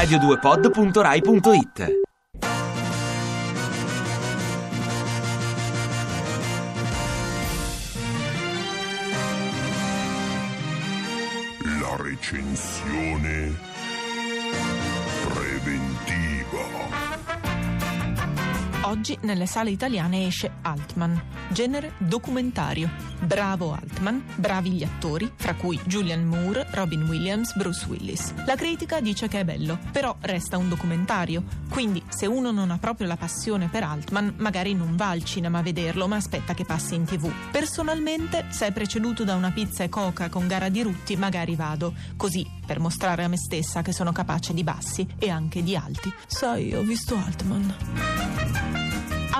radio2pod.rai.it La recensione preventiva. Oggi nelle sale italiane esce Altman, genere documentario. Bravo Altman, bravi gli attori, fra cui Julian Moore, Robin Williams, Bruce Willis. La critica dice che è bello, però resta un documentario, quindi se uno non ha proprio la passione per Altman, magari non va al cinema a vederlo, ma aspetta che passi in tv. Personalmente, se è preceduto da una pizza e coca con gara di rutti, magari vado, così per mostrare a me stessa che sono capace di bassi e anche di alti. Sai, ho visto Altman.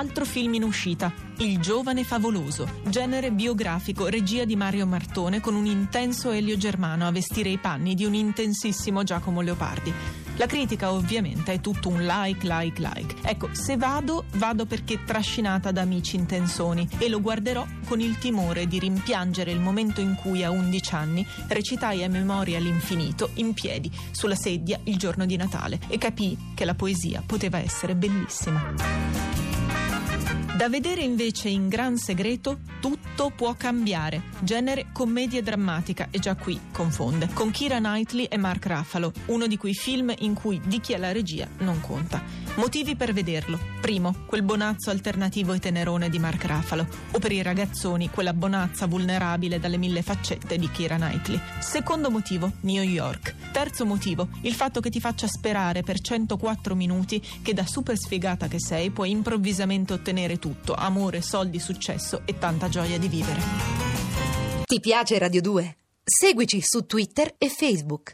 Altro film in uscita, Il giovane favoloso, genere biografico, regia di Mario Martone con un intenso Elio Germano a vestire i panni di un intensissimo Giacomo Leopardi. La critica ovviamente è tutto un like, like, like. Ecco, se vado, vado perché trascinata da amici intensoni e lo guarderò con il timore di rimpiangere il momento in cui a 11 anni recitai a memoria all'infinito in piedi sulla sedia il giorno di Natale e capii che la poesia poteva essere bellissima. Da vedere invece in gran segreto Tutto può cambiare, genere commedia drammatica e già qui confonde, con Kira Knightley e Mark Ruffalo, uno di quei film in cui di chi è la regia non conta. Motivi per vederlo. Primo, quel bonazzo alternativo e tenerone di Mark Ruffalo, o per i ragazzoni quella bonazza vulnerabile dalle mille faccette di Kira Knightley. Secondo motivo, New York. Terzo motivo, il fatto che ti faccia sperare per 104 minuti che da super sfigata che sei puoi improvvisamente ottenere tutto tutto, amore, soldi, successo e tanta gioia di vivere. Ti piace Radio 2? Seguici su Twitter e Facebook.